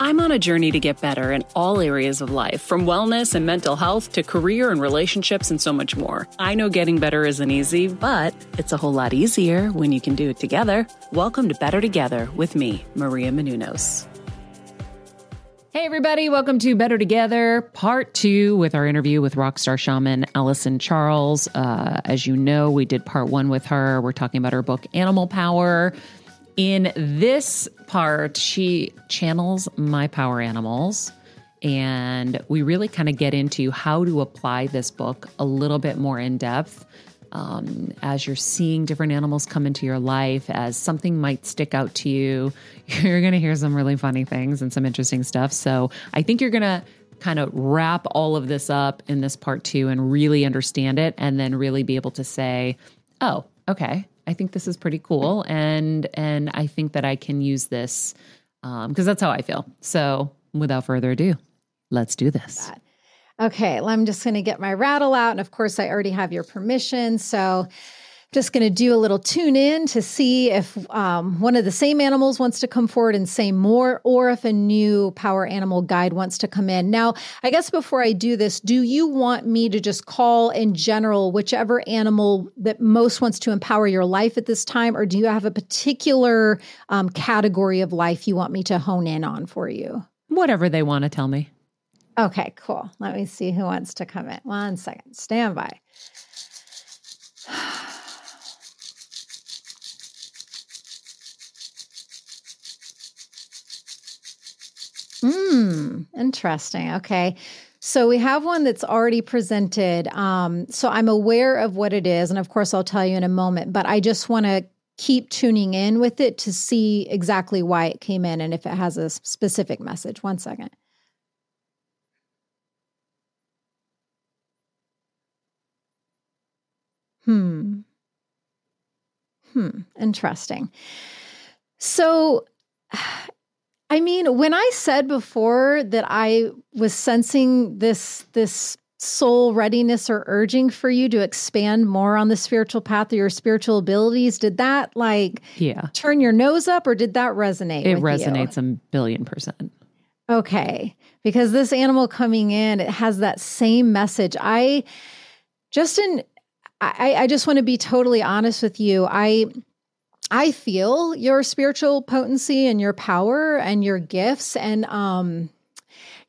I'm on a journey to get better in all areas of life, from wellness and mental health to career and relationships and so much more. I know getting better isn't easy, but it's a whole lot easier when you can do it together. Welcome to Better Together with me, Maria Menounos. Hey, everybody, welcome to Better Together, part two with our interview with rockstar shaman Allison Charles. Uh, as you know, we did part one with her. We're talking about her book, Animal Power. In this part, she channels my power animals. And we really kind of get into how to apply this book a little bit more in depth um, as you're seeing different animals come into your life, as something might stick out to you. You're going to hear some really funny things and some interesting stuff. So I think you're going to kind of wrap all of this up in this part two and really understand it, and then really be able to say, oh, okay, I think this is pretty cool, and and I think that I can use this because um, that's how I feel. So, without further ado, let's do this. Okay, well, I'm just going to get my rattle out, and of course, I already have your permission. So, just going to do a little tune in to see if um, one of the same animals wants to come forward and say more, or if a new power animal guide wants to come in. Now, I guess before I do this, do you want me to just call in general whichever animal that most wants to empower your life at this time, or do you have a particular um, category of life you want me to hone in on for you? Whatever they want to tell me. Okay, cool. Let me see who wants to come in. One second. Stand by. Hmm, interesting. Okay. So we have one that's already presented. Um, so I'm aware of what it is. And of course, I'll tell you in a moment, but I just want to keep tuning in with it to see exactly why it came in and if it has a specific message. One second. Hmm. Hmm. Interesting. So I mean, when I said before that I was sensing this this soul readiness or urging for you to expand more on the spiritual path or your spiritual abilities, did that like yeah turn your nose up or did that resonate? It resonates you? a billion percent. Okay. Because this animal coming in, it has that same message. I just in I, I just want to be totally honest with you. I I feel your spiritual potency and your power and your gifts and um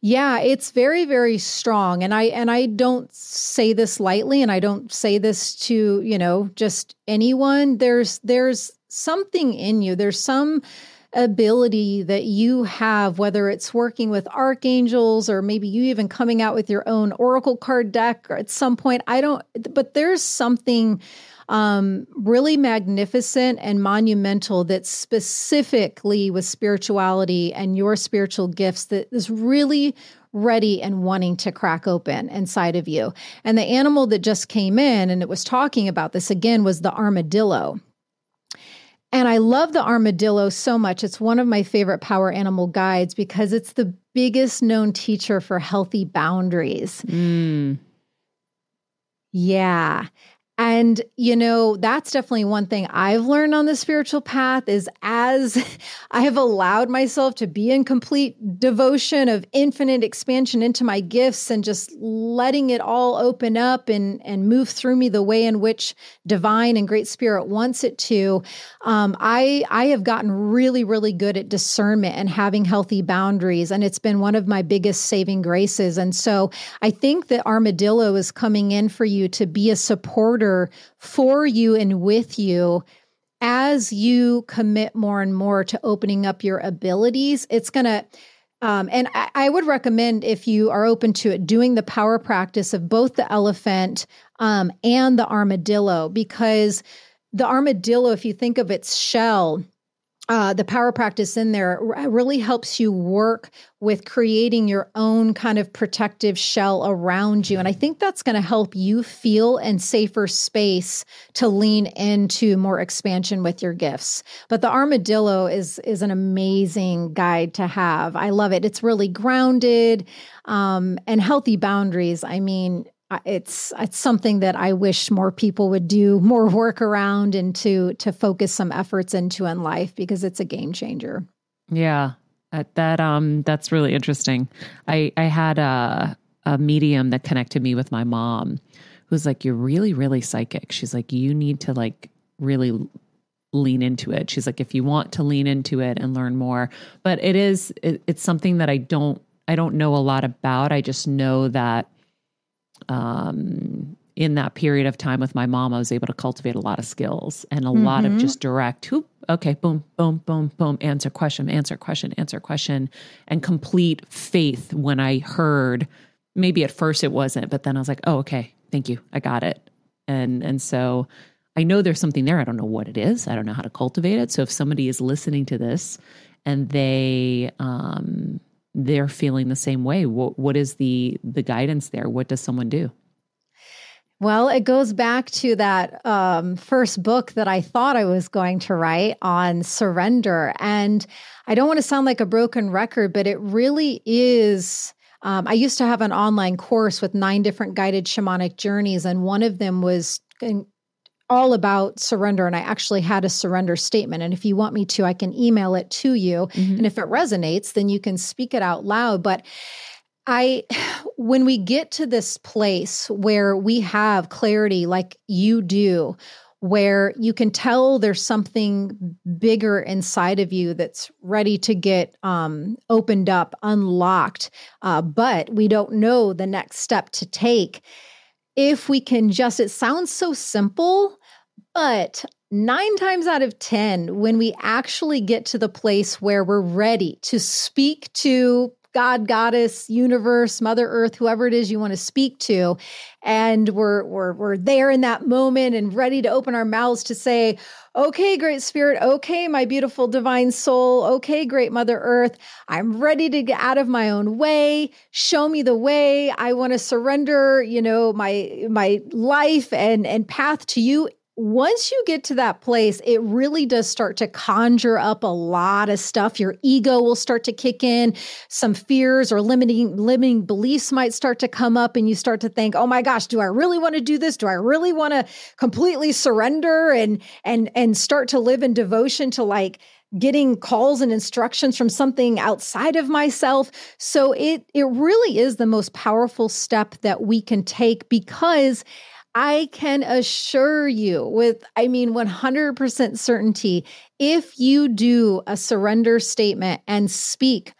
yeah, it's very very strong and I and I don't say this lightly and I don't say this to, you know, just anyone. There's there's something in you. There's some ability that you have, whether it's working with archangels or maybe you even coming out with your own oracle card deck at some point. I don't, but there's something um, really magnificent and monumental that specifically with spirituality and your spiritual gifts that is really ready and wanting to crack open inside of you. And the animal that just came in and it was talking about this again was the armadillo. And I love the armadillo so much. It's one of my favorite power animal guides because it's the biggest known teacher for healthy boundaries. Mm. Yeah. And, you know, that's definitely one thing I've learned on the spiritual path is as I have allowed myself to be in complete devotion of infinite expansion into my gifts and just letting it all open up and, and move through me the way in which divine and great spirit wants it to. Um, I, I have gotten really, really good at discernment and having healthy boundaries. And it's been one of my biggest saving graces. And so I think that Armadillo is coming in for you to be a supporter for you and with you as you commit more and more to opening up your abilities. It's going to um, and I, I, would recommend if you are open to it, doing the power practice of both the elephant um, and the armadillo, because the armadillo, if you think of its shell, uh, the power practice in there really helps you work with creating your own kind of protective shell around you. And I think that's going to help you feel in safer space to lean into more expansion with your gifts. But the armadillo is is an amazing guide to have. I love it. It's really grounded um, and healthy boundaries. I mean, it's it's something that I wish more people would do more work around and to to focus some efforts into in life because it's a game changer. Yeah, that, that um that's really interesting. I I had a a medium that connected me with my mom, who's like, "You're really really psychic." She's like, "You need to like really." lean into it she's like if you want to lean into it and learn more but it is it, it's something that i don't i don't know a lot about i just know that um, in that period of time with my mom, I was able to cultivate a lot of skills and a mm-hmm. lot of mm-hmm. just direct, whoop, okay, boom, boom, boom, boom, answer question, answer question, answer question, and complete faith when I heard. Maybe at first it wasn't, but then I was like, oh, okay, thank you, I got it, and and so I know there's something there. I don't know what it is. I don't know how to cultivate it. So if somebody is listening to this and they um, they're feeling the same way. What, what is the the guidance there? What does someone do? Well, it goes back to that um, first book that I thought I was going to write on surrender. And I don't want to sound like a broken record, but it really is. Um, I used to have an online course with nine different guided shamanic journeys, and one of them was all about surrender and I actually had a surrender statement and if you want me to I can email it to you mm-hmm. and if it resonates then you can speak it out loud but I when we get to this place where we have clarity like you do where you can tell there's something bigger inside of you that's ready to get um, opened up, unlocked, uh, but we don't know the next step to take. If we can just, it sounds so simple, but nine times out of 10, when we actually get to the place where we're ready to speak to God, goddess, universe, Mother Earth, whoever it is you want to speak to, and we're we're we're there in that moment and ready to open our mouths to say, "Okay, great spirit, okay, my beautiful divine soul, okay, great Mother Earth, I'm ready to get out of my own way. Show me the way. I want to surrender, you know, my my life and and path to you once you get to that place, it really does start to conjure up a lot of stuff. Your ego will start to kick in. Some fears or limiting limiting beliefs might start to come up and you start to think, "Oh my gosh, do I really want to do this? Do I really want to completely surrender and and and start to live in devotion to like getting calls and instructions from something outside of myself so it it really is the most powerful step that we can take because I can assure you with, I mean, 100% certainty, if you do a surrender statement and speak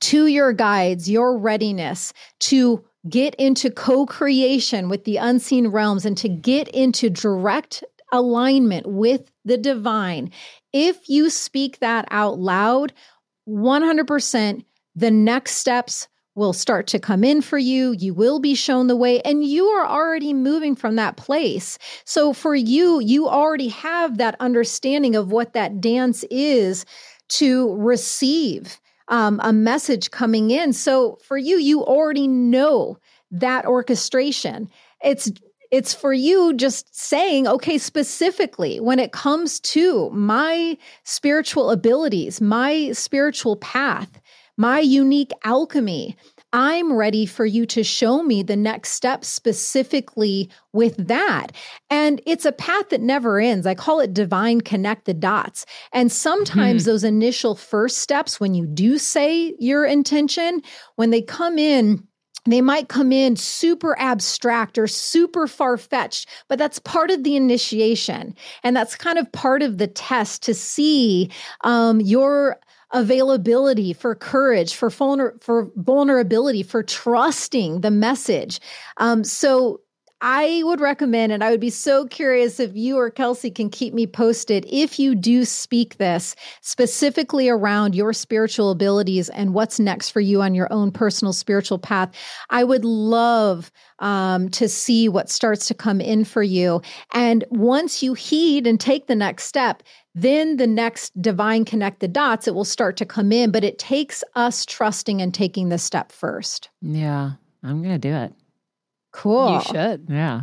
to your guides, your readiness to get into co creation with the unseen realms and to get into direct alignment with the divine, if you speak that out loud, 100%, the next steps will start to come in for you. You will be shown the way, and you are already moving from that place. So, for you, you already have that understanding of what that dance is to receive um, a message coming in. So for you, you already know that orchestration. It's it's for you just saying, okay, specifically when it comes to my spiritual abilities, my spiritual path, my unique alchemy, I'm ready for you to show me the next step specifically with that. And it's a path that never ends. I call it divine connect the dots. And sometimes hmm. those initial first steps, when you do say your intention, when they come in, they might come in super abstract or super far fetched, but that's part of the initiation. And that's kind of part of the test to see um, your availability for courage, for, vulner- for vulnerability, for trusting the message. Um, so I would recommend, and I would be so curious if you or Kelsey can keep me posted if you do speak this specifically around your spiritual abilities and what's next for you on your own personal spiritual path. I would love um, to see what starts to come in for you. And once you heed and take the next step, then the next divine connect the dots, it will start to come in. But it takes us trusting and taking the step first. Yeah, I'm going to do it. Cool. You should. Yeah.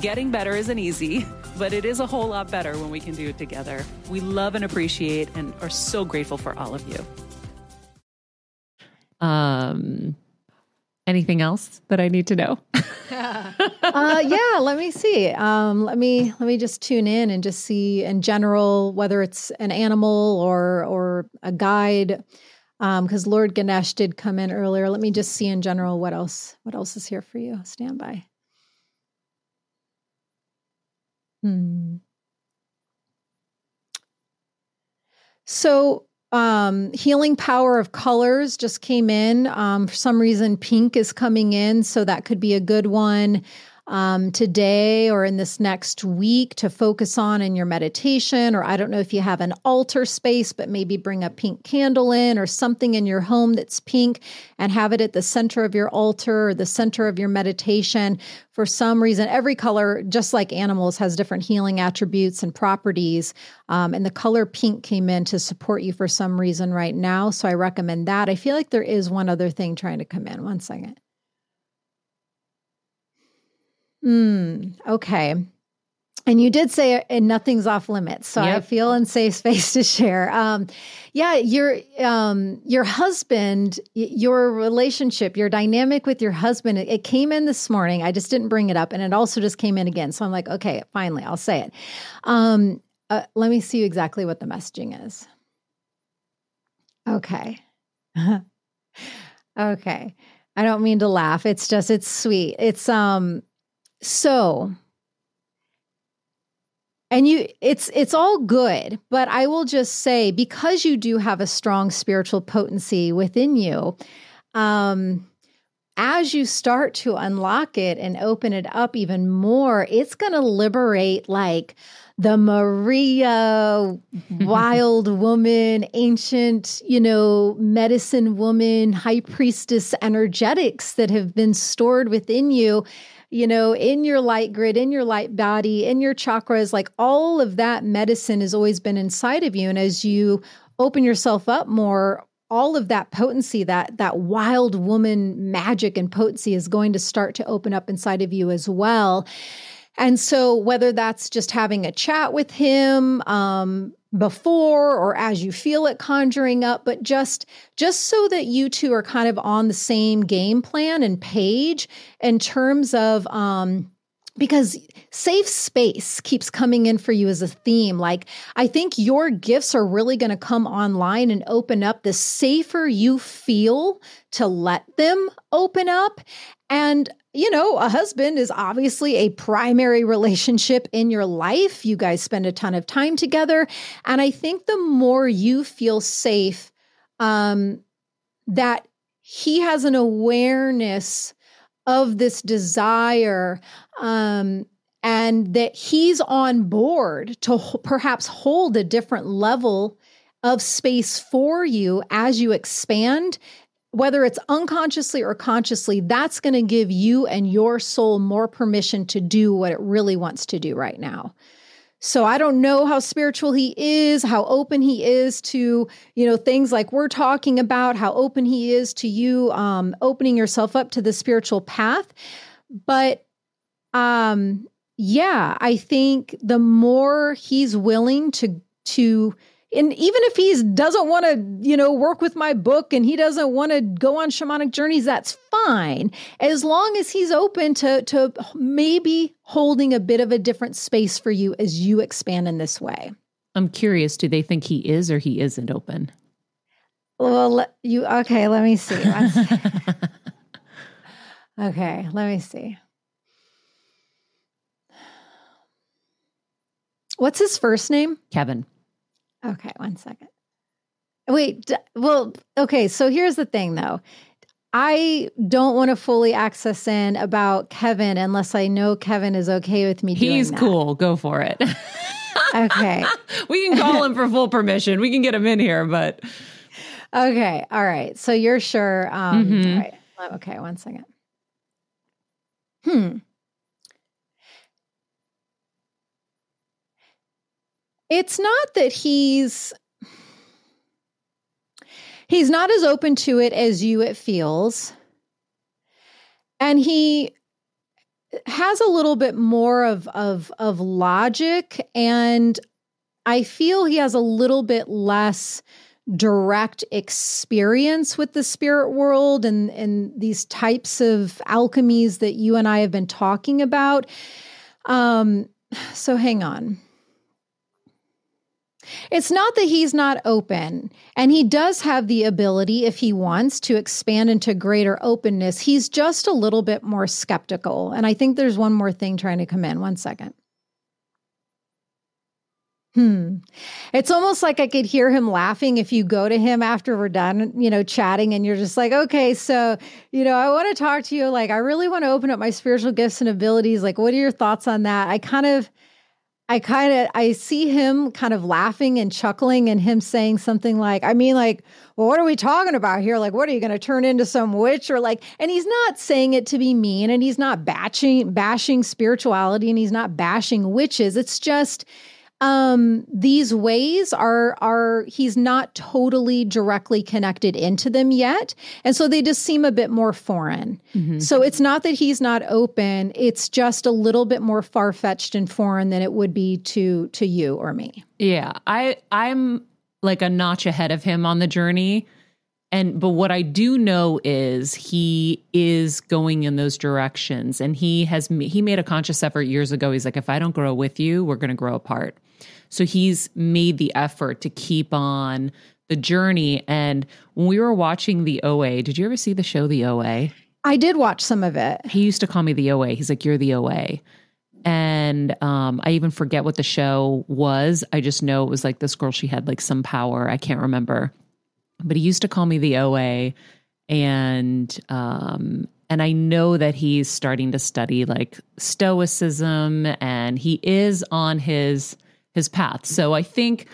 Getting better isn't easy, but it is a whole lot better when we can do it together. We love and appreciate and are so grateful for all of you. Um, anything else that I need to know? uh, yeah, let me see. Um, let me let me just tune in and just see in general whether it's an animal or or a guide. Because um, Lord Ganesh did come in earlier. Let me just see in general what else what else is here for you. Stand by. Hmm. So um, healing power of colors just came in. Um, for some reason, pink is coming in, so that could be a good one um, today or in this next week to focus on in your meditation. Or I don't know if you have an altar space, but maybe bring a pink candle in or something in your home that's pink and have it at the center of your altar or the center of your meditation. For some reason, every color, just like animals, has different healing attributes and properties. Um, and the color pink came in to support you for some reason right now. So I recommend that. I feel like there is one other thing trying to come in. One second. Mm, okay. And you did say and nothing's off limits, so yep. I feel in safe space to share. Um, yeah, your um, your husband, your relationship, your dynamic with your husband, it, it came in this morning. I just didn't bring it up, and it also just came in again. So I'm like, okay, finally, I'll say it. Um, uh, let me see exactly what the messaging is. Okay. okay. I don't mean to laugh. It's just it's sweet. It's um so, and you it's it's all good, but I will just say because you do have a strong spiritual potency within you, um as you start to unlock it and open it up even more, it's going to liberate like the Maria, wild woman, ancient, you know, medicine woman, high priestess energetics that have been stored within you you know, in your light grid, in your light body, in your chakras, like all of that medicine has always been inside of you. And as you open yourself up more, all of that potency, that that wild woman magic and potency is going to start to open up inside of you as well. And so, whether that's just having a chat with him um, before or as you feel it conjuring up, but just just so that you two are kind of on the same game plan and page in terms of um, because safe space keeps coming in for you as a theme. Like, I think your gifts are really going to come online and open up the safer you feel to let them open up. And you know, a husband is obviously a primary relationship in your life. You guys spend a ton of time together. And I think the more you feel safe, um, that he has an awareness of this desire um, and that he's on board to perhaps hold a different level of space for you as you expand whether it's unconsciously or consciously, that's going to give you and your soul more permission to do what it really wants to do right now. So I don't know how spiritual he is, how open he is to, you know, things like we're talking about, how open he is to you um opening yourself up to the spiritual path. But um yeah, I think the more he's willing to to and even if he doesn't want to, you know, work with my book and he doesn't want to go on shamanic journeys, that's fine. As long as he's open to to maybe holding a bit of a different space for you as you expand in this way. I'm curious, do they think he is or he isn't open? Well, you okay, let me see. okay, let me see. What's his first name? Kevin. Okay, one second. Wait, d- well, okay, so here's the thing though. I don't want to fully access in about Kevin unless I know Kevin is okay with me doing He's cool. Go for it. Okay. we can call him for full permission. We can get him in here, but Okay. All right. So you're sure. Um, Mhm. all right. Okay. One second. Hmm. It's not that he's he's not as open to it as you it feels. And he has a little bit more of of of logic and I feel he has a little bit less direct experience with the spirit world and and these types of alchemies that you and I have been talking about. Um so hang on. It's not that he's not open, and he does have the ability, if he wants, to expand into greater openness. He's just a little bit more skeptical. And I think there's one more thing trying to come in. One second. Hmm. It's almost like I could hear him laughing if you go to him after we're done, you know, chatting, and you're just like, okay, so, you know, I want to talk to you. Like, I really want to open up my spiritual gifts and abilities. Like, what are your thoughts on that? I kind of, I kind of I see him kind of laughing and chuckling and him saying something like, I mean, like, well, what are we talking about here? Like, what are you going to turn into some witch or like? And he's not saying it to be mean, and he's not bashing bashing spirituality, and he's not bashing witches. It's just um these ways are are he's not totally directly connected into them yet. And so they just seem a bit more foreign. So it's not that he's not open. It's just a little bit more far-fetched and foreign than it would be to to you or me. Yeah, I I'm like a notch ahead of him on the journey. And but what I do know is he is going in those directions. And he has he made a conscious effort years ago. He's like if I don't grow with you, we're going to grow apart. So he's made the effort to keep on the journey and when we were watching the OA, did you ever see the show The OA? i did watch some of it He used to call me the OA. He's like you're the OA. And um, I even forget what the show was. I just know it was like this girl, she had like some power. I can't remember. But he used to call me the OA. And um, and I know that he's starting to study like stoicism and he is on his his path. So I think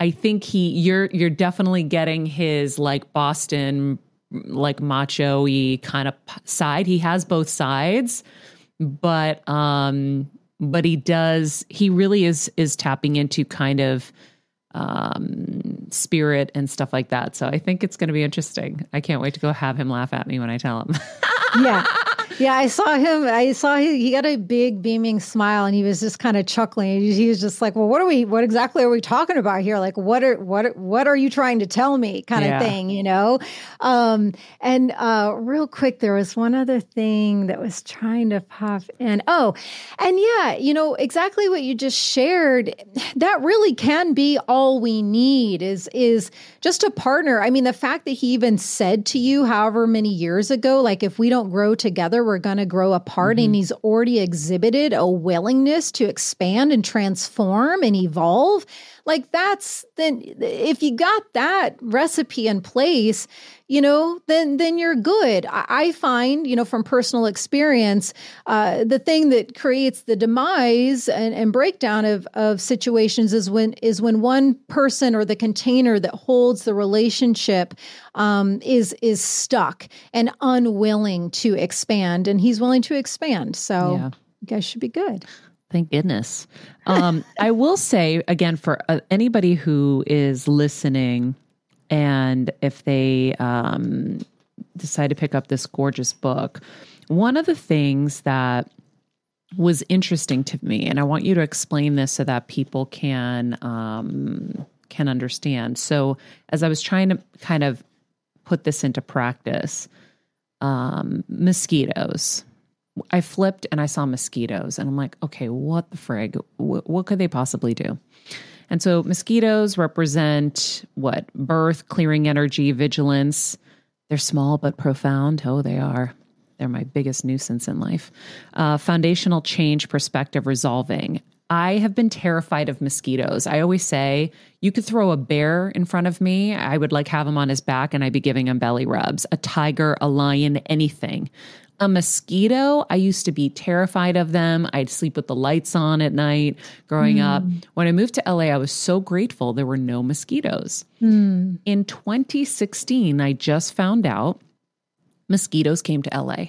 I think he you're you're definitely getting his like Boston like macho-y kind of side. He has both sides but um but he does he really is is tapping into kind of um spirit and stuff like that so i think it's going to be interesting i can't wait to go have him laugh at me when i tell him yeah yeah, I saw him. I saw he, he got a big beaming smile, and he was just kind of chuckling. He, he was just like, "Well, what are we? What exactly are we talking about here? Like, what are what what are you trying to tell me?" Kind of thing, you know. Um, and uh, real quick, there was one other thing that was trying to pop in. Oh, and yeah, you know exactly what you just shared. That really can be all we need. Is is just a partner. I mean, the fact that he even said to you, however many years ago, like if we don't grow together, we're going to grow apart. Mm-hmm. And he's already exhibited a willingness to expand and transform and evolve. Like that's then if you got that recipe in place, you know, then then you're good. I, I find, you know, from personal experience, uh, the thing that creates the demise and, and breakdown of of situations is when is when one person or the container that holds the relationship um, is is stuck and unwilling to expand, and he's willing to expand. So yeah. you guys should be good. Thank goodness. Um, I will say again for uh, anybody who is listening, and if they um, decide to pick up this gorgeous book, one of the things that was interesting to me, and I want you to explain this so that people can um, can understand. So, as I was trying to kind of put this into practice, um, mosquitoes I flipped and I saw mosquitoes, and I'm like, okay, what the frig? what, what could they possibly do? And so mosquitoes represent what? Birth, clearing energy, vigilance. They're small but profound. Oh, they are. They're my biggest nuisance in life. Uh, foundational change, perspective, resolving. I have been terrified of mosquitoes. I always say you could throw a bear in front of me. I would like have him on his back and I'd be giving him belly rubs. A tiger, a lion, anything. A mosquito, I used to be terrified of them. I'd sleep with the lights on at night growing mm. up. When I moved to LA, I was so grateful there were no mosquitoes. Mm. In 2016, I just found out mosquitoes came to LA.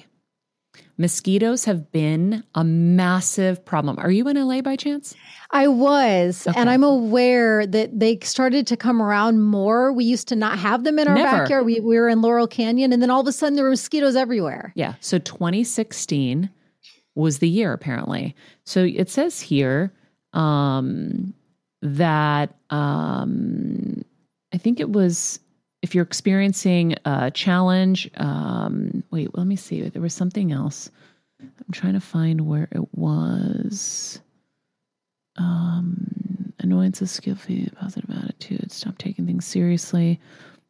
Mosquitoes have been a massive problem. Are you in LA by chance? I was, okay. and I'm aware that they started to come around more. We used to not have them in our Never. backyard. We, we were in Laurel Canyon, and then all of a sudden there were mosquitoes everywhere. Yeah. So 2016 was the year, apparently. So it says here um, that um, I think it was if you're experiencing a challenge, um, wait, let me see. There was something else. I'm trying to find where it was. Um, annoyances, skill positive attitude, stop taking things seriously.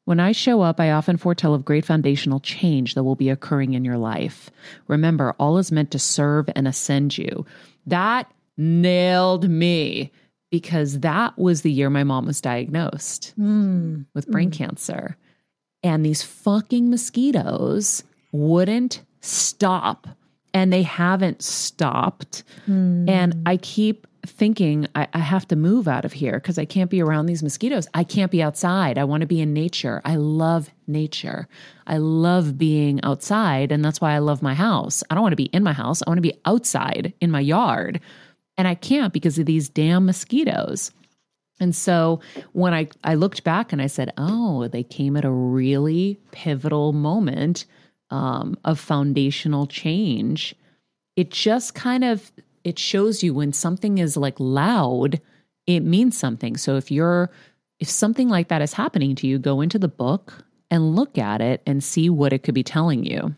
When I show up, I often foretell of great foundational change that will be occurring in your life. Remember, all is meant to serve and ascend you. That nailed me because that was the year my mom was diagnosed mm. with brain mm. cancer. And these fucking mosquitoes wouldn't stop. And they haven't stopped. Mm. And I keep thinking, I, I have to move out of here because I can't be around these mosquitoes. I can't be outside. I want to be in nature. I love nature. I love being outside. And that's why I love my house. I don't want to be in my house. I want to be outside in my yard and I can't because of these damn mosquitoes. And so when I, I looked back and I said, oh, they came at a really pivotal moment um, of foundational change. It just kind of it shows you when something is like loud, it means something. So if you're if something like that is happening to you, go into the book and look at it and see what it could be telling you.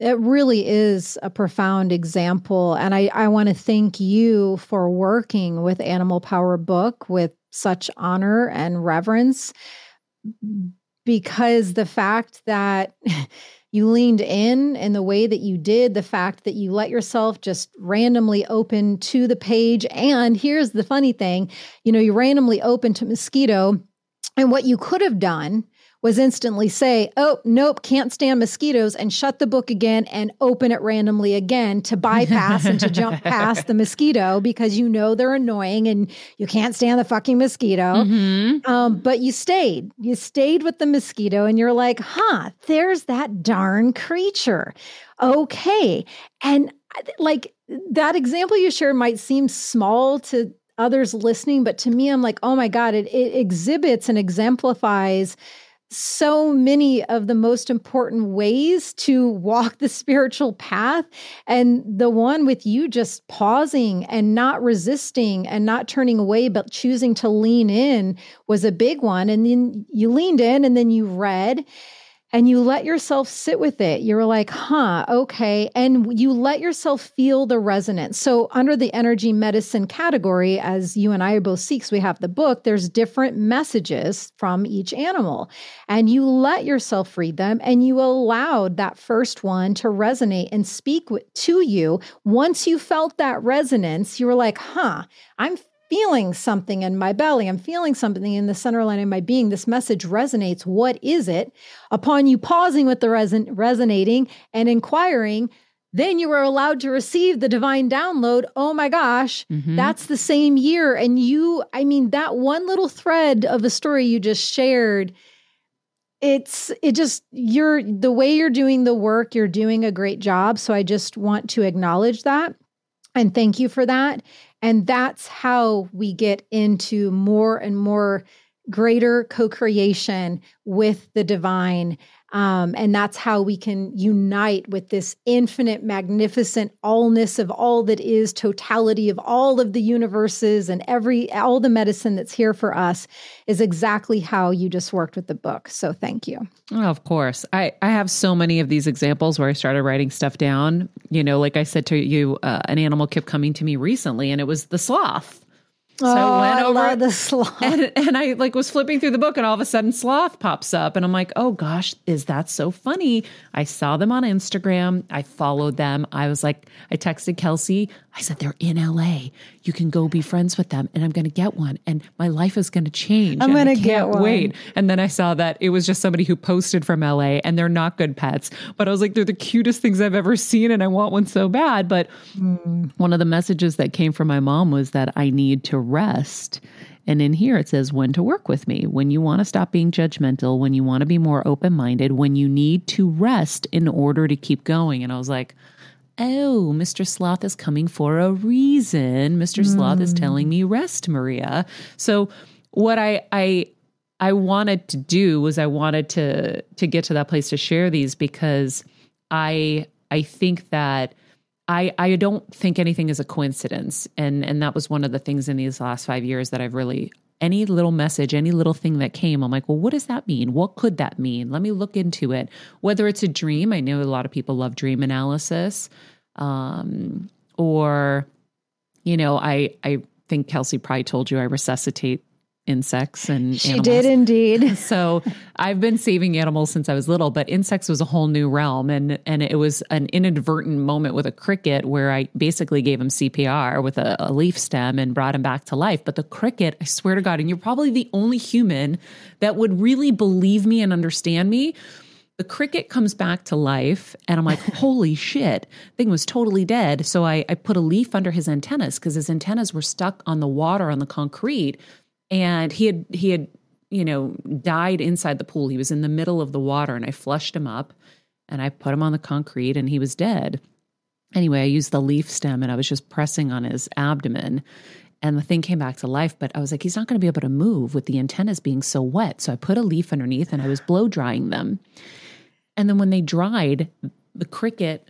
it really is a profound example. And I, I want to thank you for working with Animal Power Book with such honor and reverence because the fact that you leaned in in the way that you did, the fact that you let yourself just randomly open to the page. And here's the funny thing you know, you randomly open to mosquito. And what you could have done was instantly say, oh, nope, can't stand mosquitoes, and shut the book again and open it randomly again to bypass and to jump past the mosquito because you know they're annoying and you can't stand the fucking mosquito. Mm-hmm. Um, but you stayed. You stayed with the mosquito and you're like, huh, there's that darn creature. Okay. And like that example you shared might seem small to others listening, but to me, I'm like, oh my God, it, it exhibits and exemplifies so many of the most important ways to walk the spiritual path. And the one with you just pausing and not resisting and not turning away, but choosing to lean in was a big one. And then you leaned in and then you read and you let yourself sit with it. You're like, huh, okay. And you let yourself feel the resonance. So, under the energy medicine category, as you and I are both Sikhs, we have the book, there's different messages from each animal. And you let yourself read them and you allowed that first one to resonate and speak to you. Once you felt that resonance, you were like, huh, I'm feeling something in my belly. I'm feeling something in the center line of my being. This message resonates. What is it? Upon you pausing with the reson- resonating and inquiring, then you are allowed to receive the divine download. Oh my gosh, mm-hmm. that's the same year. And you, I mean, that one little thread of the story you just shared, it's, it just, you're, the way you're doing the work, you're doing a great job. So I just want to acknowledge that and thank you for that. And that's how we get into more and more greater co creation with the divine um, and that's how we can unite with this infinite, magnificent allness of all that is, totality of all of the universes and every all the medicine that's here for us is exactly how you just worked with the book. So thank you. Oh, of course. I, I have so many of these examples where I started writing stuff down. You know, like I said to you, uh, an animal kept coming to me recently, and it was the sloth. So oh, I went over the sloth. And, and, I like was flipping through the book and all of a sudden sloth pops up and I'm like, "Oh gosh, is that so funny?" I saw them on Instagram. I followed them. I was like, I texted Kelsey. I said, "They're in LA. You can go be friends with them and I'm going to get one and my life is going to change." I'm going to get one. Wait. And then I saw that it was just somebody who posted from LA and they're not good pets, but I was like, "They're the cutest things I've ever seen and I want one so bad." But mm. one of the messages that came from my mom was that I need to rest. And in here it says when to work with me, when you want to stop being judgmental, when you want to be more open minded, when you need to rest in order to keep going. And I was like, oh, Mr. Sloth is coming for a reason. Mr. Mm. Sloth is telling me rest, Maria. So what I, I, I wanted to do was I wanted to to get to that place to share these because I I think that I, I don't think anything is a coincidence. And and that was one of the things in these last five years that I've really any little message, any little thing that came, I'm like, well, what does that mean? What could that mean? Let me look into it. Whether it's a dream, I know a lot of people love dream analysis. Um, or, you know, I I think Kelsey probably told you I resuscitate insects and she animals. did indeed. So i've been saving animals since i was little but insects was a whole new realm. And and it was an inadvertent moment with a cricket where i basically gave him cpr with a, a leaf stem and brought him back to life. But the cricket i swear to god and you're probably the only human that would really believe me and understand me. The cricket comes back to life and i'm like holy shit thing was totally dead. So I, I put a leaf under his antennas because his antennas were stuck on the water on the concrete and he had he had you know died inside the pool he was in the middle of the water and i flushed him up and I put him on the concrete and he was dead. Anyway, I used the leaf stem and I was just pressing on his abdomen and the thing came back to life. But I was like, he's not going to be able to move with the antennas being so wet. So I put a leaf underneath and I was blow drying them. And then when they dried, the cricket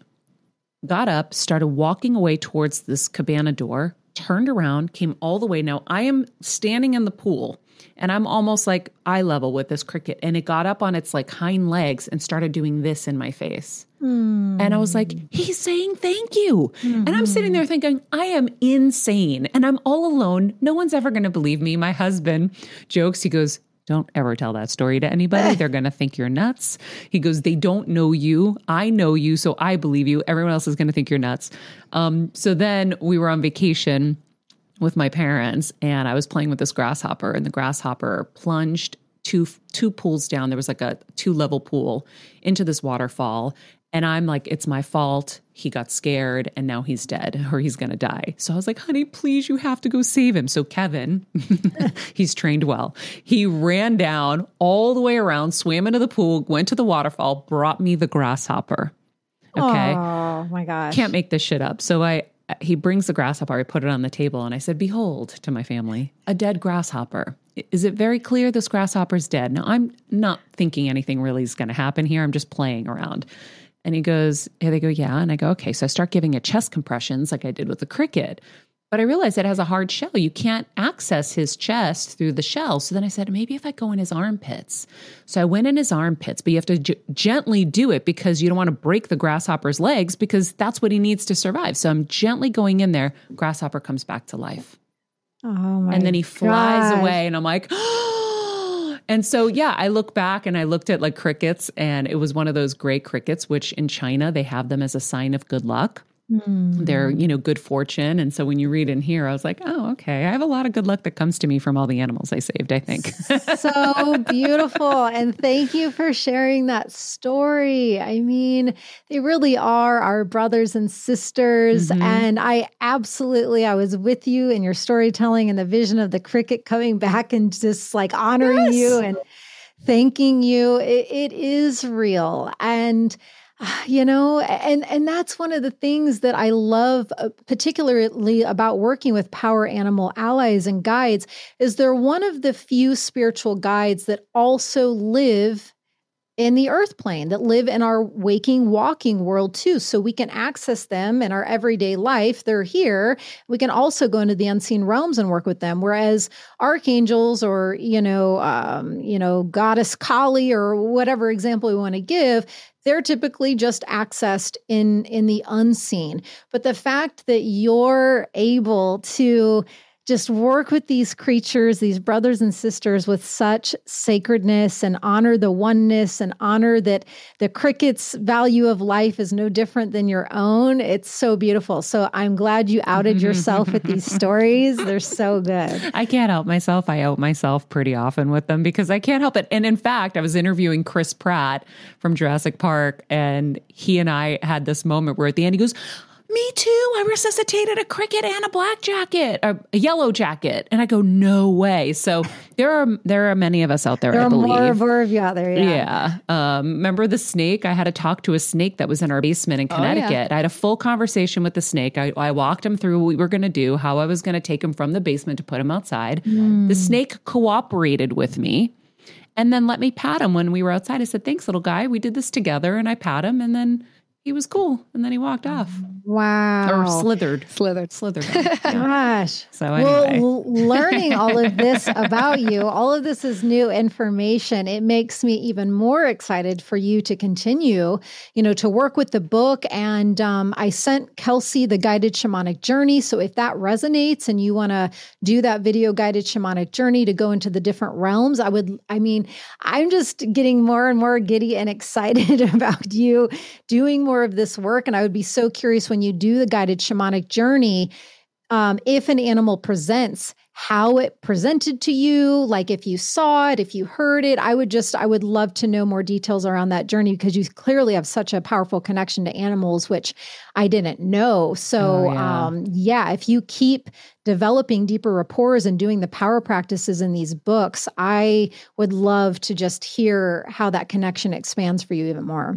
got up, started walking away towards this cabana door, turned around, came all the way. Now I am standing in the pool and I'm almost like eye level with this cricket. And it got up on its like hind legs and started doing this in my face. Mm. And I was like, he's saying thank you. Mm-hmm. And I'm sitting there thinking, I am insane and I'm all alone. No one's ever going to believe me. My husband jokes, he goes, don't ever tell that story to anybody. They're going to think you're nuts. He goes, They don't know you. I know you. So I believe you. Everyone else is going to think you're nuts. Um, so then we were on vacation with my parents and I was playing with this grasshopper and the grasshopper plunged two two pools down there was like a two level pool into this waterfall and I'm like it's my fault he got scared and now he's dead or he's going to die so I was like honey please you have to go save him so Kevin he's trained well he ran down all the way around swam into the pool went to the waterfall brought me the grasshopper okay oh my gosh can't make this shit up so I he brings the grasshopper. I put it on the table and I said, Behold, to my family, a dead grasshopper. Is it very clear this grasshopper is dead? Now, I'm not thinking anything really is going to happen here. I'm just playing around. And he goes, Here they go, yeah. And I go, Okay. So I start giving it chest compressions like I did with the cricket. But I realized it has a hard shell. You can't access his chest through the shell. So then I said, maybe if I go in his armpits. So I went in his armpits, but you have to g- gently do it because you don't want to break the grasshopper's legs because that's what he needs to survive. So I'm gently going in there. Grasshopper comes back to life. Oh my and then he flies away, and I'm like, oh, And so, yeah, I look back and I looked at like crickets, and it was one of those gray crickets, which in China they have them as a sign of good luck. Mm. They're, you know, good fortune. And so when you read in here, I was like, oh, okay. I have a lot of good luck that comes to me from all the animals I saved, I think. so beautiful. And thank you for sharing that story. I mean, they really are our brothers and sisters. Mm-hmm. And I absolutely, I was with you in your storytelling and the vision of the cricket coming back and just like honoring yes. you and thanking you. it, it is real. And, you know and and that's one of the things that i love uh, particularly about working with power animal allies and guides is they're one of the few spiritual guides that also live in the earth plane that live in our waking walking world too. So we can access them in our everyday life. They're here. We can also go into the unseen realms and work with them. Whereas archangels or you know um, you know goddess kali or whatever example we want to give they're typically just accessed in in the unseen. But the fact that you're able to just work with these creatures, these brothers and sisters with such sacredness and honor the oneness and honor that the cricket's value of life is no different than your own. It's so beautiful. So I'm glad you outed yourself with these stories. They're so good. I can't help myself. I out myself pretty often with them because I can't help it. And in fact, I was interviewing Chris Pratt from Jurassic Park, and he and I had this moment where at the end he goes, me too. I resuscitated a cricket and a black jacket, a, a, yellow jacket. And I go, no way. So there are there are many of us out there, there I believe. More, more of you out there, yeah. yeah. Um, remember the snake? I had to talk to a snake that was in our basement in Connecticut. Oh, yeah. I had a full conversation with the snake. I, I walked him through what we were going to do, how I was going to take him from the basement to put him outside. Mm. The snake cooperated with me and then let me pat him when we were outside. I said, thanks, little guy. We did this together. And I pat him and then he was cool. And then he walked off. Wow. Or slithered. Slithered. Slithered. Yeah. Gosh. So anyway. Well, learning all of this about you, all of this is new information. It makes me even more excited for you to continue, you know, to work with the book. And um, I sent Kelsey the guided shamanic journey. So if that resonates and you want to do that video guided shamanic journey to go into the different realms, I would, I mean, I'm just getting more and more giddy and excited about you doing more of this work. And I would be so curious when you do the guided shamanic journey, um, if an animal presents, how it presented to you, like if you saw it, if you heard it. I would just, I would love to know more details around that journey because you clearly have such a powerful connection to animals, which I didn't know. So, oh, yeah. Um, yeah, if you keep developing deeper rapports and doing the power practices in these books, I would love to just hear how that connection expands for you even more.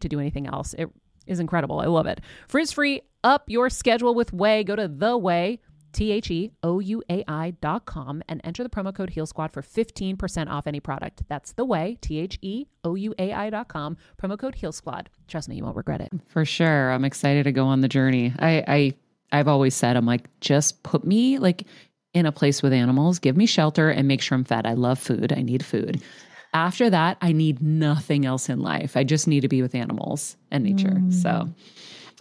to do anything else. It is incredible. I love it. Frizz free, up your schedule with Ouai. Go to the Ouai. T H E O U A I dot com and enter the promo code Heal Squad for 15% off any product. That's the Ouai, T H E O U A I dot com, promo code Heal Squad. Trust me, you won't regret it. For sure. I'm excited to go on the journey. I, I I've always said, I'm like, just put me like in a place with animals, give me shelter and make sure I'm fed. I love food. I need food. After that, I need nothing else in life. I just need to be with animals and nature. Mm. So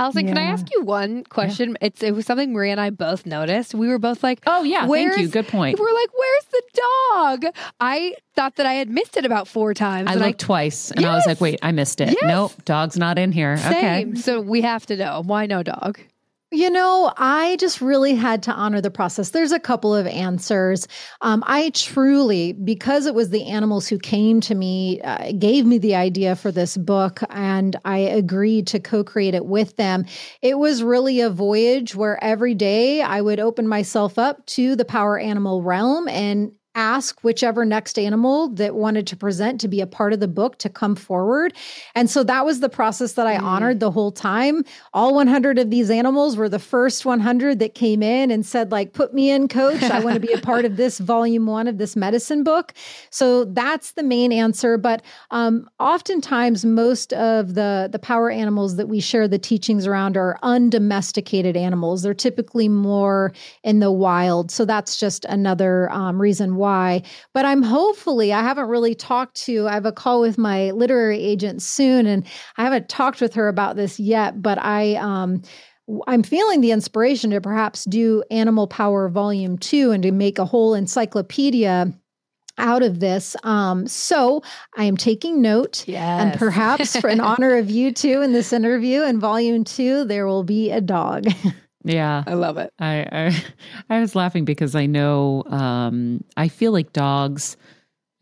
Allison, yeah. can I ask you one question? Yeah. It's it was something Maria and I both noticed. We were both like, "Oh yeah, thank you. Good point." We're like, "Where's the dog?" I thought that I had missed it about four times. I looked I, twice, and yes. I was like, "Wait, I missed it. Yes. Nope, dog's not in here." Same. Okay, so we have to know why no dog. You know, I just really had to honor the process. There's a couple of answers. Um, I truly, because it was the animals who came to me, uh, gave me the idea for this book, and I agreed to co create it with them. It was really a voyage where every day I would open myself up to the power animal realm and ask whichever next animal that wanted to present to be a part of the book to come forward. And so that was the process that I mm. honored the whole time. All 100 of these animals were the first 100 that came in and said like put me in coach. I want to be a part of this volume 1 of this medicine book. So that's the main answer, but um, oftentimes most of the the power animals that we share the teachings around are undomesticated animals. They're typically more in the wild. So that's just another um, reason why. But I'm hopefully, I haven't really talked to, I have a call with my literary agent soon, and I haven't talked with her about this yet, but I, um, I'm feeling the inspiration to perhaps do Animal Power Volume 2 and to make a whole encyclopedia out of this. Um, so I am taking note. Yes. And perhaps for in honor of you two in this interview in volume two, there will be a dog. Yeah. I love it. I, I, I was laughing because I know um I feel like dogs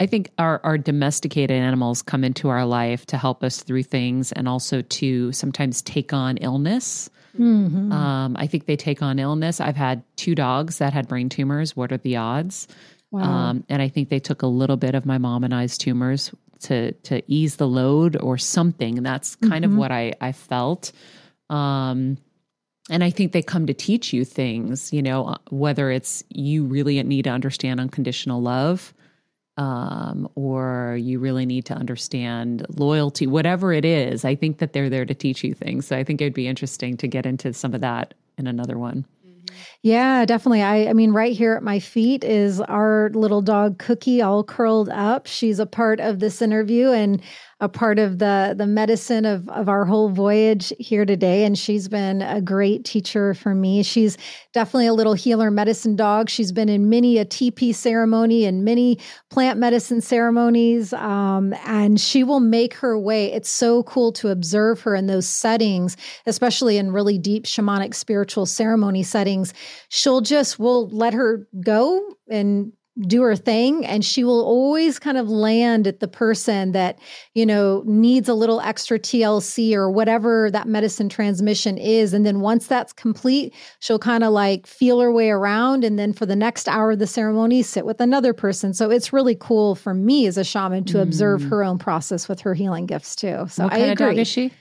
I think our our domesticated animals come into our life to help us through things and also to sometimes take on illness. Mm-hmm. Um, I think they take on illness. I've had two dogs that had brain tumors. What are the odds? Wow. Um, and I think they took a little bit of my mom and I's tumors to to ease the load or something. And that's kind mm-hmm. of what I I felt. Um, and I think they come to teach you things, you know, uh, whether it's you really need to understand unconditional love um, or you really need to understand loyalty, whatever it is. I think that they're there to teach you things. So I think it'd be interesting to get into some of that in another one. Yeah, definitely. I, I mean, right here at my feet is our little dog Cookie, all curled up. She's a part of this interview, and a part of the the medicine of of our whole voyage here today and she's been a great teacher for me she's definitely a little healer medicine dog she's been in many a TP ceremony and many plant medicine ceremonies um, and she will make her way it's so cool to observe her in those settings especially in really deep shamanic spiritual ceremony settings she'll just we'll let her go and do her thing and she will always kind of land at the person that you know needs a little extra TLC or whatever that medicine transmission is and then once that's complete she'll kind of like feel her way around and then for the next hour of the ceremony sit with another person so it's really cool for me as a shaman to mm. observe her own process with her healing gifts too so what I kind agree. of dog is she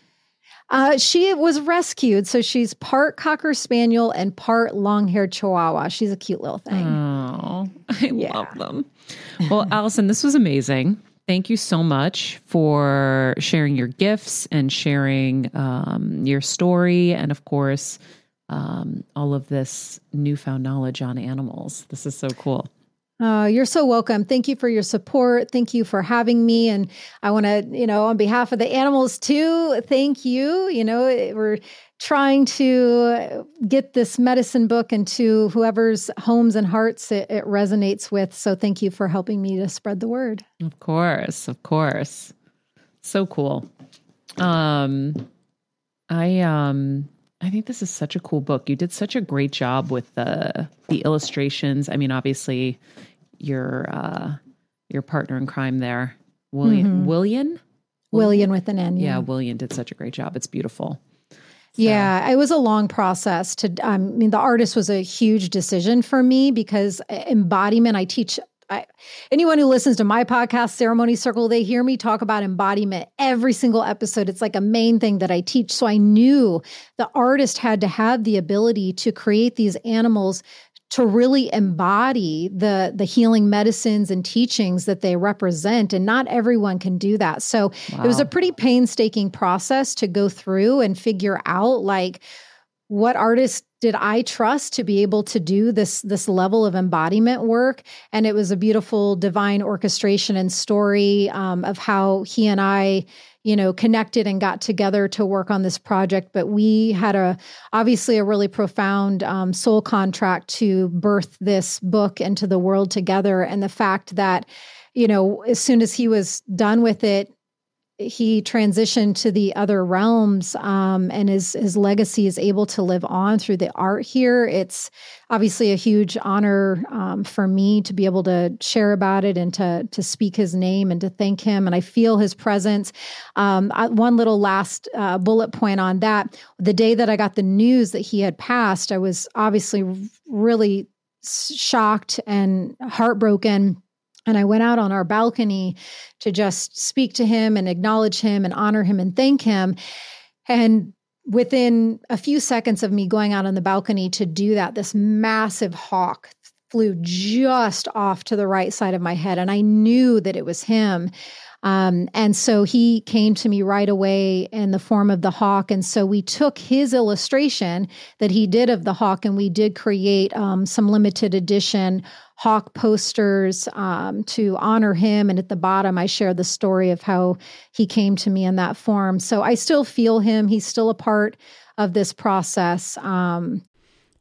uh, she was rescued, so she's part cocker spaniel and part long-haired Chihuahua. She's a cute little thing. Oh, I yeah. love them. Well, Allison, this was amazing. Thank you so much for sharing your gifts and sharing um, your story, and of course, um, all of this newfound knowledge on animals. This is so cool. Uh, you're so welcome. Thank you for your support. Thank you for having me. And I want to, you know, on behalf of the animals too, thank you. You know, we're trying to get this medicine book into whoever's homes and hearts it, it resonates with. So thank you for helping me to spread the word. Of course, of course. So cool. Um, I um I think this is such a cool book. You did such a great job with the the illustrations. I mean, obviously, your uh, your partner in crime there, William mm-hmm. William William with an N. Yeah. yeah, William did such a great job. It's beautiful. So. Yeah, it was a long process to. Um, I mean, the artist was a huge decision for me because embodiment. I teach I, anyone who listens to my podcast, Ceremony Circle, they hear me talk about embodiment every single episode. It's like a main thing that I teach. So I knew the artist had to have the ability to create these animals to really embody the the healing medicines and teachings that they represent and not everyone can do that so wow. it was a pretty painstaking process to go through and figure out like what artist did I trust to be able to do this this level of embodiment work? And it was a beautiful divine orchestration and story um, of how he and I, you know, connected and got together to work on this project. But we had a obviously a really profound um, soul contract to birth this book into the world together, and the fact that you know as soon as he was done with it he transitioned to the other realms um, and his his legacy is able to live on through the art here. It's obviously a huge honor um, for me to be able to share about it and to to speak his name and to thank him and i feel his presence. Um, I, one little last uh, bullet point on that. The day that i got the news that he had passed i was obviously really shocked and heartbroken and I went out on our balcony to just speak to him and acknowledge him and honor him and thank him. And within a few seconds of me going out on the balcony to do that, this massive hawk flew just off to the right side of my head. And I knew that it was him. Um, and so he came to me right away in the form of the hawk. And so we took his illustration that he did of the hawk and we did create um, some limited edition hawk posters um, to honor him. And at the bottom, I share the story of how he came to me in that form. So I still feel him. He's still a part of this process. Um,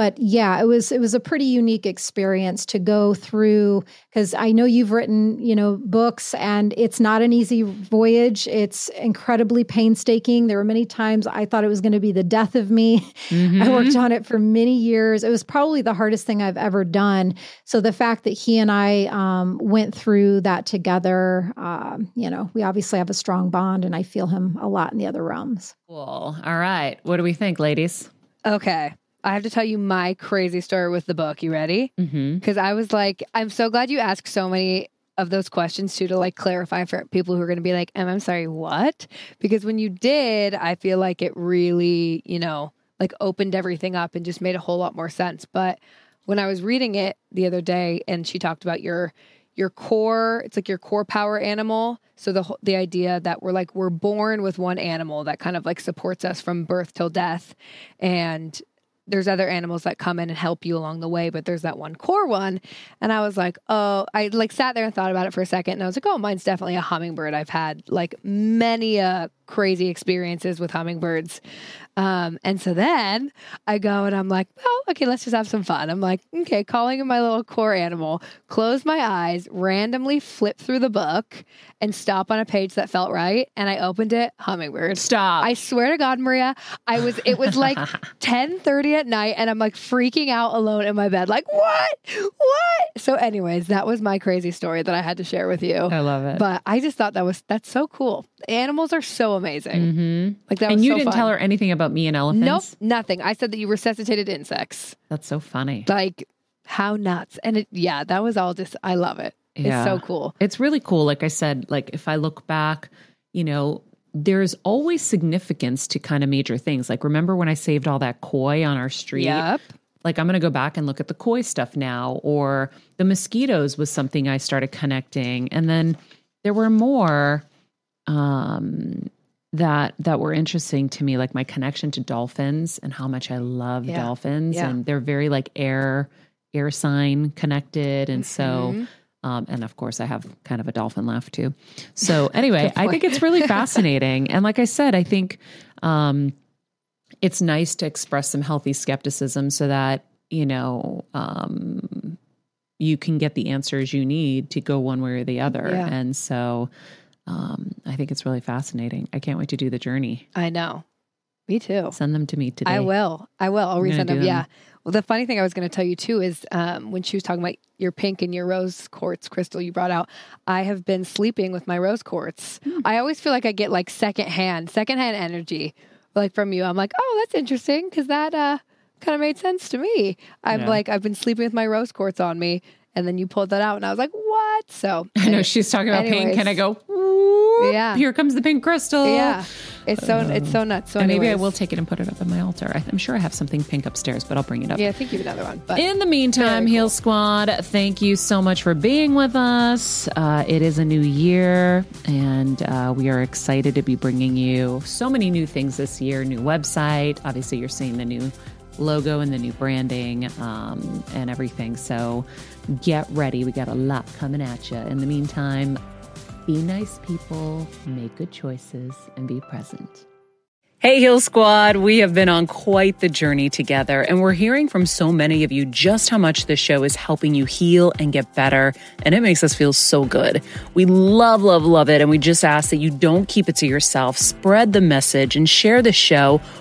But yeah, it was it was a pretty unique experience to go through because I know you've written you know books and it's not an easy voyage. It's incredibly painstaking. There were many times I thought it was going to be the death of me. Mm-hmm. I worked on it for many years. It was probably the hardest thing I've ever done. So the fact that he and I um, went through that together, um, you know, we obviously have a strong bond, and I feel him a lot in the other realms. Cool. All right, what do we think, ladies? Okay. I have to tell you my crazy story with the book. You ready? Because mm-hmm. I was like, I'm so glad you asked so many of those questions too to like clarify for people who are going to be like, "Am I'm sorry, what?" Because when you did, I feel like it really, you know, like opened everything up and just made a whole lot more sense. But when I was reading it the other day, and she talked about your your core, it's like your core power animal. So the the idea that we're like we're born with one animal that kind of like supports us from birth till death, and there's other animals that come in and help you along the way, but there's that one core one. And I was like, oh, I like sat there and thought about it for a second and I was like, oh, mine's definitely a hummingbird. I've had like many uh crazy experiences with hummingbirds. Um, and so then I go and I'm like, well, okay, let's just have some fun. I'm like, okay, calling in my little core animal, close my eyes, randomly flip through the book and stop on a page that felt right. And I opened it, hummingbird. Stop. I swear to God, Maria, I was, it was like 10 30 at night and I'm like freaking out alone in my bed, like, what? What? So, anyways, that was my crazy story that I had to share with you. I love it. But I just thought that was, that's so cool. Animals are so amazing. Mm-hmm. Like that. And you so didn't fun. tell her anything about me and elephants. Nope, nothing. I said that you resuscitated insects. That's so funny. Like how nuts! And it, yeah, that was all just. I love it. Yeah. It's so cool. It's really cool. Like I said, like if I look back, you know, there's always significance to kind of major things. Like remember when I saved all that koi on our street? Yep. Like I'm going to go back and look at the koi stuff now, or the mosquitoes was something I started connecting, and then there were more um that that were interesting to me like my connection to dolphins and how much I love yeah. dolphins yeah. and they're very like air air sign connected and mm-hmm. so um, and of course I have kind of a dolphin laugh too. So anyway, I think it's really fascinating and like I said I think um, it's nice to express some healthy skepticism so that you know um, you can get the answers you need to go one way or the other yeah. and so um, I think it's really fascinating. I can't wait to do the journey. I know. Me too. Send them to me today. I will. I will. I'll resend them. them. Yeah. Well, the funny thing I was going to tell you too is um, when she was talking about your pink and your rose quartz crystal you brought out, I have been sleeping with my rose quartz. Mm. I always feel like I get like secondhand, secondhand energy, like from you. I'm like, oh, that's interesting because that uh, kind of made sense to me. I'm yeah. like, I've been sleeping with my rose quartz on me, and then you pulled that out, and I was like, what? So I know she's talking about anyways, pink, and I go, yeah, here comes the pink crystal. Yeah, it's so um, it's so nuts. So maybe I will take it and put it up on my altar. I, am sure I have something pink upstairs, but I'll bring it up. Yeah, I think you have another one. But in the meantime, cool. Heal Squad, thank you so much for being with us. Uh, it is a new year, and uh, we are excited to be bringing you so many new things this year. New website. Obviously, you're seeing the new logo and the new branding um, and everything. So get ready. We got a lot coming at you. In the meantime, be nice people, make good choices, and be present. Hey, Heal Squad. We have been on quite the journey together, and we're hearing from so many of you just how much this show is helping you heal and get better. And it makes us feel so good. We love, love, love it. And we just ask that you don't keep it to yourself. Spread the message and share the show